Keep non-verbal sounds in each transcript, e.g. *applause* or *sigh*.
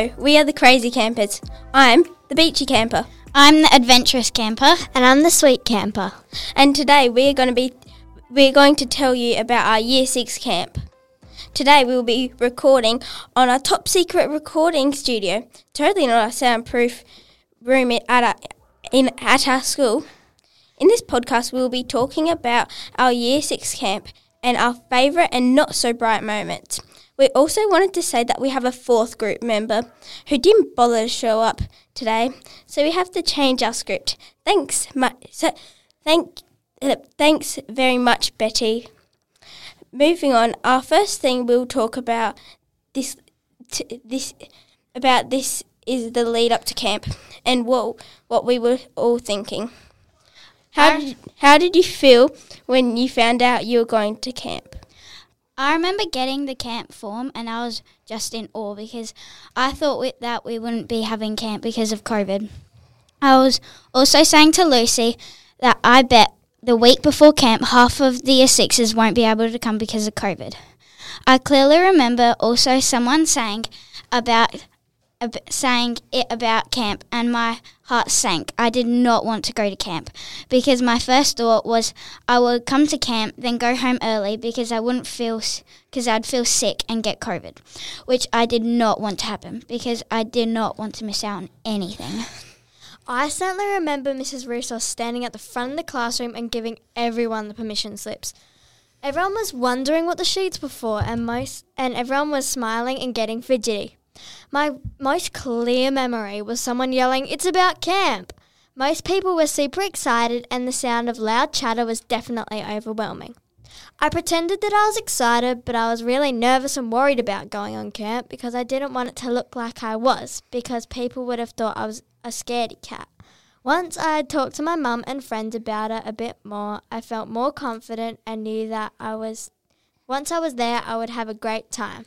Hello, we are the Crazy Campers. I'm the Beachy Camper, I'm the adventurous camper. And I'm the sweet camper. and today we are going to be we're going to tell you about our Year 6 camp. Today we will be recording on our top secret recording studio, totally not a soundproof room at our, in at our school. In this podcast, we will be talking about our Year 6 camp and our favourite and not so bright moments. We also wanted to say that we have a fourth group member who didn't bother to show up today, so we have to change our script. Thanks, mu- so thank, uh, thanks very much, Betty. Moving on, our first thing we'll talk about this t- this about this is the lead up to camp and what what we were all thinking. How did, how did you feel when you found out you were going to camp? I remember getting the camp form and I was just in awe because I thought we, that we wouldn't be having camp because of COVID. I was also saying to Lucy that I bet the week before camp half of the year sixes won't be able to come because of COVID. I clearly remember also someone saying about ab- saying it about camp and my heart sank. I did not want to go to camp because my first thought was I would come to camp then go home early because I wouldn't feel because I'd feel sick and get COVID, which I did not want to happen because I did not want to miss out on anything. I certainly remember Mrs. Russo standing at the front of the classroom and giving everyone the permission slips. Everyone was wondering what the sheets were for, and most and everyone was smiling and getting fidgety. My most clear memory was someone yelling, "It's about camp!" Most people were super excited, and the sound of loud chatter was definitely overwhelming. I pretended that I was excited, but I was really nervous and worried about going on camp because I didn't want it to look like I was, because people would have thought I was a scaredy cat. Once I had talked to my mum and friends about it a bit more, I felt more confident and knew that I was once I was there I would have a great time.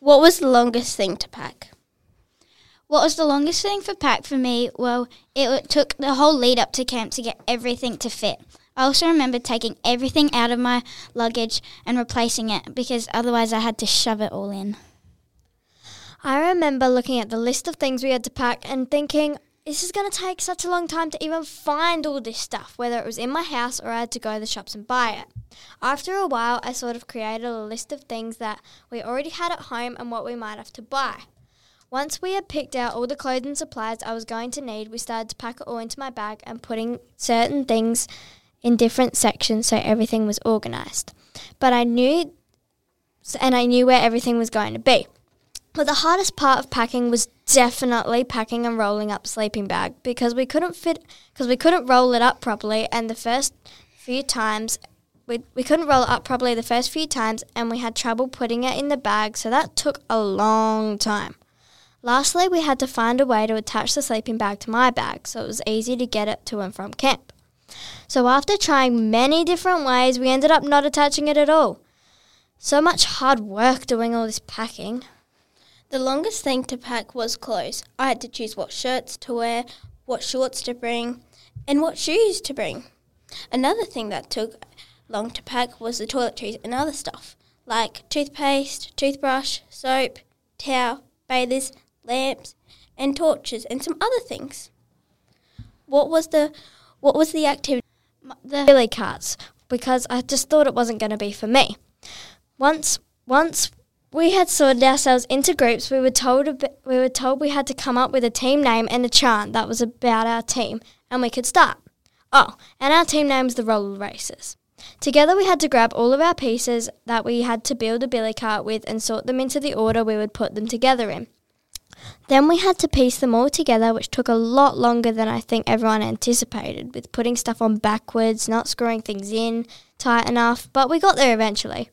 What was the longest thing to pack? What was the longest thing for pack for me? Well, it took the whole lead up to camp to get everything to fit. I also remember taking everything out of my luggage and replacing it because otherwise I had to shove it all in. I remember looking at the list of things we had to pack and thinking, this is going to take such a long time to even find all this stuff, whether it was in my house or I had to go to the shops and buy it. After a while, I sort of created a list of things that we already had at home and what we might have to buy. Once we had picked out all the clothes and supplies I was going to need, we started to pack it all into my bag and putting certain things in different sections so everything was organized. But I knew and I knew where everything was going to be. But the hardest part of packing was definitely packing and rolling up sleeping bag because we couldn't fit because we couldn't roll it up properly and the first few times we, we couldn't roll it up properly the first few times and we had trouble putting it in the bag so that took a long time. Lastly, we had to find a way to attach the sleeping bag to my bag so it was easy to get it to and from camp. So after trying many different ways, we ended up not attaching it at all. So much hard work doing all this packing. The longest thing to pack was clothes. I had to choose what shirts to wear, what shorts to bring, and what shoes to bring. Another thing that took long to pack was the toiletries and other stuff, like toothpaste, toothbrush, soap, towel, bathers, lamps, and torches, and some other things. What was the what was the activity? The Billy carts because I just thought it wasn't going to be for me. Once once we had sorted ourselves into groups, we were told we were told we had to come up with a team name and a chant that was about our team, and we could start. Oh, and our team name was the Roller Racers. Together, we had to grab all of our pieces that we had to build a billy cart with and sort them into the order we would put them together in. Then we had to piece them all together, which took a lot longer than I think everyone anticipated, with putting stuff on backwards, not screwing things in tight enough, but we got there eventually.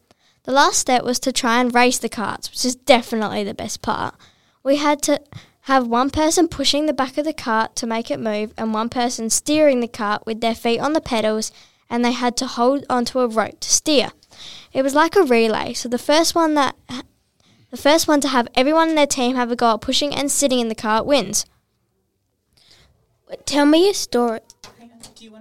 The last step was to try and race the carts, which is definitely the best part. We had to have one person pushing the back of the cart to make it move, and one person steering the cart with their feet on the pedals, and they had to hold onto a rope to steer. It was like a relay, so the first one that the first one to have everyone in their team have a go at pushing and sitting in the cart wins. Tell me a story.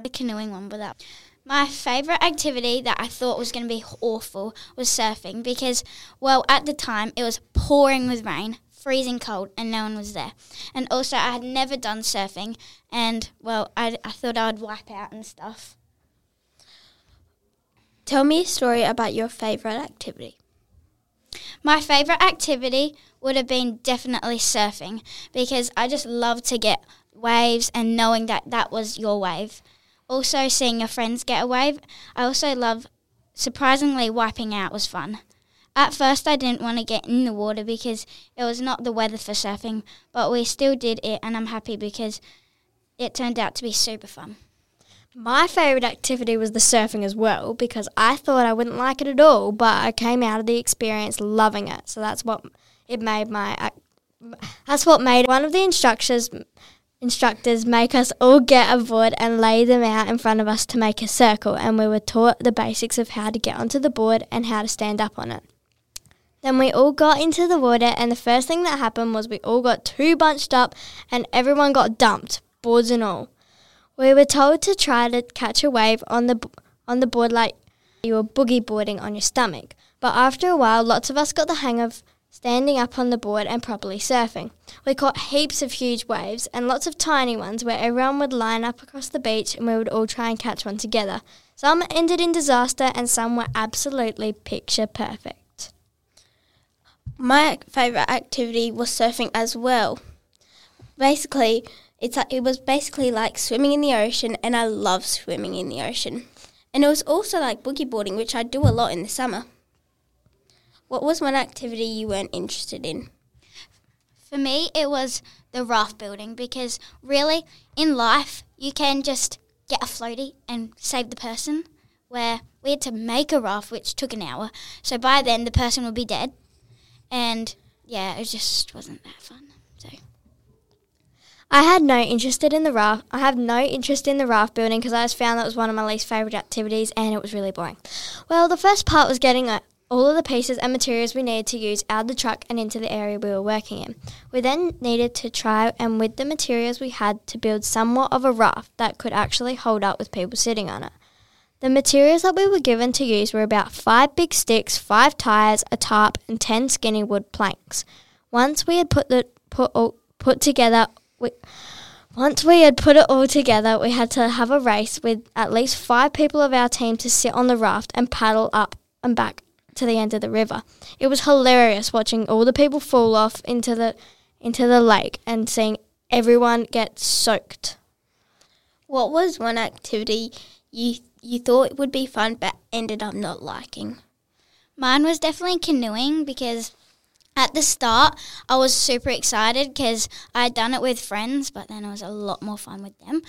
the canoeing one, but that My favourite activity that I thought was going to be awful was surfing because, well, at the time it was pouring with rain, freezing cold, and no one was there. And also, I had never done surfing, and, well, I, I thought I would wipe out and stuff. Tell me a story about your favourite activity. My favourite activity would have been definitely surfing because I just love to get waves and knowing that that was your wave. Also, seeing your friends get a wave. I also love, surprisingly, wiping out was fun. At first, I didn't want to get in the water because it was not the weather for surfing, but we still did it, and I'm happy because it turned out to be super fun. My favourite activity was the surfing as well because I thought I wouldn't like it at all, but I came out of the experience loving it. So that's what it made my. That's what made one of the instructors instructors make us all get a board and lay them out in front of us to make a circle, and we were taught the basics of how to get onto the board and how to stand up on it. Then we all got into the water, and the first thing that happened was we all got too bunched up, and everyone got dumped, boards and all. We were told to try to catch a wave on the on the board like you were boogie boarding on your stomach. But after a while, lots of us got the hang of standing up on the board and properly surfing. We caught heaps of huge waves and lots of tiny ones where everyone would line up across the beach and we would all try and catch one together. Some ended in disaster and some were absolutely picture perfect. My favourite activity was surfing as well. Basically, it's like, it was basically like swimming in the ocean, and I love swimming in the ocean. And it was also like boogie boarding, which I do a lot in the summer. What was one activity you weren't interested in? For me, it was the raft building because really, in life, you can just get a floaty and save the person. Where we had to make a raft, which took an hour. So by then, the person would be dead. And yeah, it just wasn't that fun. So I had no interest in the raft. I have no interest in the raft building because I just found that was one of my least favourite activities and it was really boring. Well, the first part was getting all of the pieces and materials we needed to use out of the truck and into the area we were working in. We then needed to try and with the materials we had to build somewhat of a raft that could actually hold up with people sitting on it. The materials that we were given to use were about five big sticks, five tires, a tarp, and ten skinny wood planks. Once we had put the put all, put together we, once we had put it all together, we had to have a race with at least five people of our team to sit on the raft and paddle up and back to the end of the river. It was hilarious watching all the people fall off into the into the lake and seeing everyone get soaked. What was one activity you you thought would be fun but ended up not liking? Mine was definitely canoeing because at the start I was super excited because I had done it with friends, but then it was a lot more fun with them.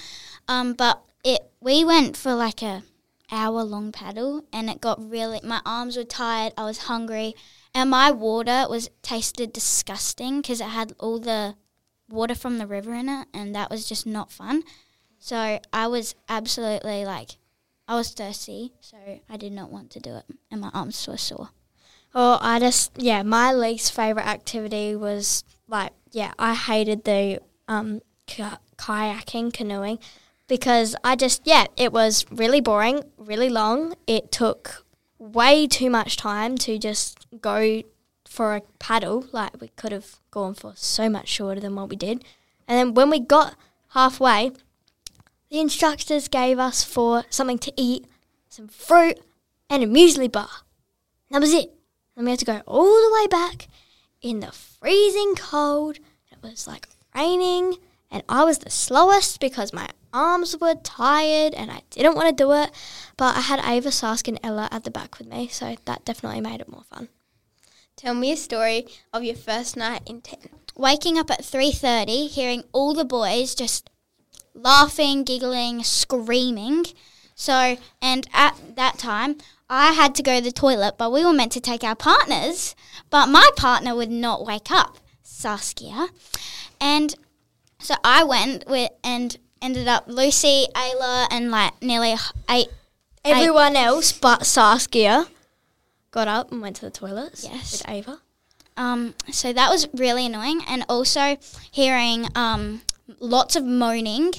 Um, but it we went for like a hour long paddle and it got really my arms were tired i was hungry and my water was tasted disgusting because it had all the water from the river in it and that was just not fun. So i was absolutely like i was thirsty so i did not want to do it and my arms were sore. Oh i just yeah my least favorite activity was like yeah i hated the um kayaking canoeing because I just, yeah, it was really boring, really long. It took way too much time to just go for a paddle. Like, we could have gone for so much shorter than what we did. And then when we got halfway, the instructors gave us for something to eat, some fruit, and a muesli bar. That was it. And we had to go all the way back in the freezing cold. It was like raining, and I was the slowest because my arms were tired and I didn't want to do it, but I had Ava, Sask, and Ella at the back with me, so that definitely made it more fun. Tell me a story of your first night in tent. Waking up at 3:30, hearing all the boys just laughing, giggling, screaming. So, and at that time, I had to go to the toilet, but we were meant to take our partners, but my partner would not wake up, Saskia. And so I went with and ended up Lucy, Ayla, and like nearly eight. Everyone eight. else but Saskia got up and went to the toilets. Yes, with Ava. Um, so that was really annoying, and also hearing um, lots of moaning,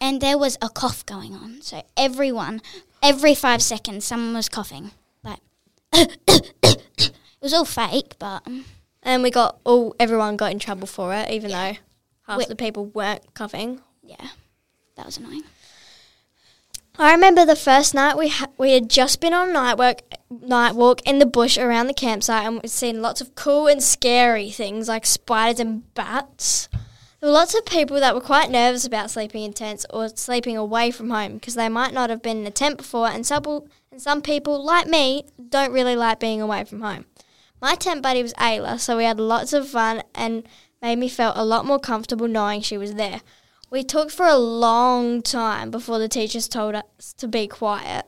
and there was a cough going on. So everyone, every five seconds someone was coughing. Like *coughs* it was all fake, but um, And we got all everyone got in trouble for it, even though half We- the people weren't coughing. yeah, that was annoying. I remember the first night we ha- we had just been on night work, night walk in the bush around the campsite, and we'd seen lots of cool and scary things like spiders and bats. There were lots of people that were quite nervous about sleeping in tents or sleeping away from home because they might not have been in a tent before, and some and some people like me don't really like being away from home. My tent buddy was Ayla, so we had lots of fun and made me feel a lot more comfortable knowing she was there. We talked for a long time before the teachers told us to be quiet.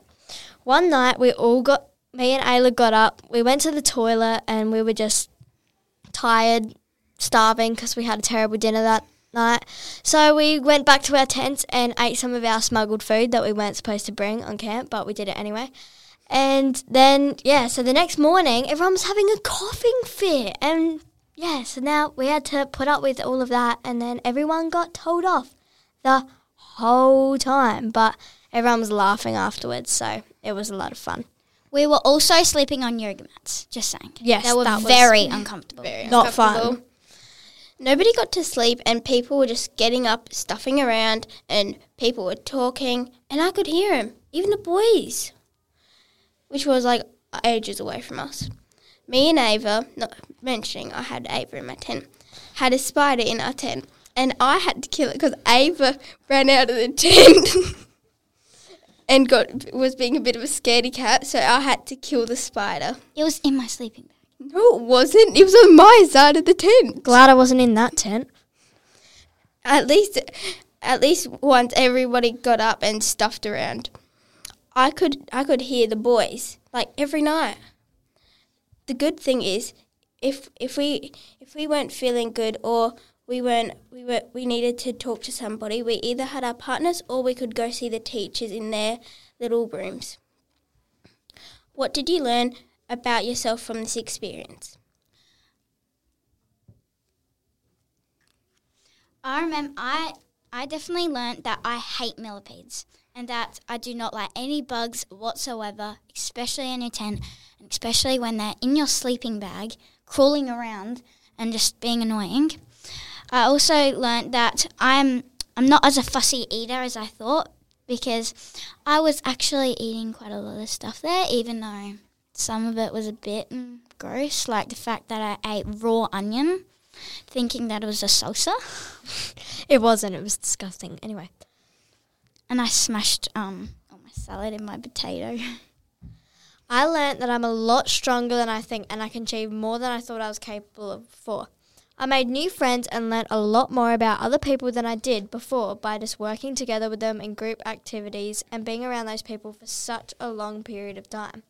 One night, we all got, me and Ayla got up, we went to the toilet, and we were just tired, starving because we had a terrible dinner that night. So we went back to our tents and ate some of our smuggled food that we weren't supposed to bring on camp, but we did it anyway. And then, yeah, so the next morning, everyone was having a coughing fit. And yeah, so now we had to put up with all of that. And then everyone got told off the whole time. But everyone was laughing afterwards. So it was a lot of fun. We were also sleeping on yoga mats. Just saying. Yes, they were that was very uncomfortable. Very Not fun. Nobody got to sleep, and people were just getting up, stuffing around, and people were talking, and I could hear them, even the boys, which was like ages away from us. Me and Ava, not mentioning I had Ava in my tent, had a spider in our tent, and I had to kill it because Ava ran out of the tent. *laughs* And got was being a bit of a scaredy cat, so I had to kill the spider. It was in my sleeping bag. No, it wasn't. It was on my side of the tent. Glad I wasn't in that tent. At least, at least once everybody got up and stuffed around. I could, I could hear the boys like every night. The good thing is, if if we if we weren't feeling good or we weren't we were we needed to talk to somebody, we either had our partners or we could go see the teachers in their little rooms. What did you learn about yourself from this experience? I remember I I definitely learnt that I hate millipedes and that I do not like any bugs whatsoever, especially in your tent, and especially when they're in your sleeping bag, crawling around and just being annoying. I also learned that I'm I'm not as a fussy eater as I thought because I was actually eating quite a lot of stuff there, even though some of it was a bit mm, gross, like the fact that I ate raw onion, thinking that it was a salsa. *laughs* It wasn't. It was disgusting. Anyway. And I smashed um all my salad and my potato. *laughs* I learnt that I'm a lot stronger than I think and I can achieve more than I thought I was capable of before. I made new friends and learnt a lot more about other people than I did before by just working together with them in group activities and being around those people for such a long period of time.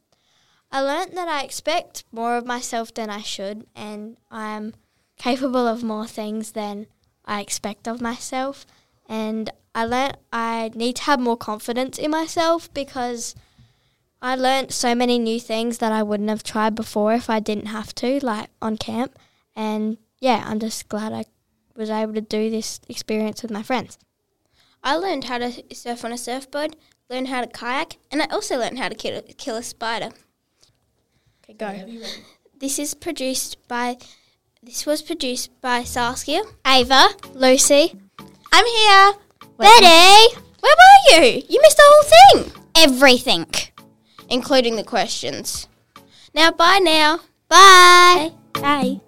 I learnt that I expect more of myself than I should and I am capable of more things than I expect of myself and I learnt I need to have more confidence in myself because I learnt so many new things that I wouldn't have tried before if I didn't have to, like on camp. And yeah, I'm just glad I was able to do this experience with my friends. I learned how to surf on a surfboard, learned how to kayak, and I also learned how to kill, kill a spider. Okay, go. This is produced by. This was produced by Saskia. Ava, Lucy, I'm here. Betty, Where were you? You missed the whole thing, everything. including the questions. Now, bye now. Bye. Bye.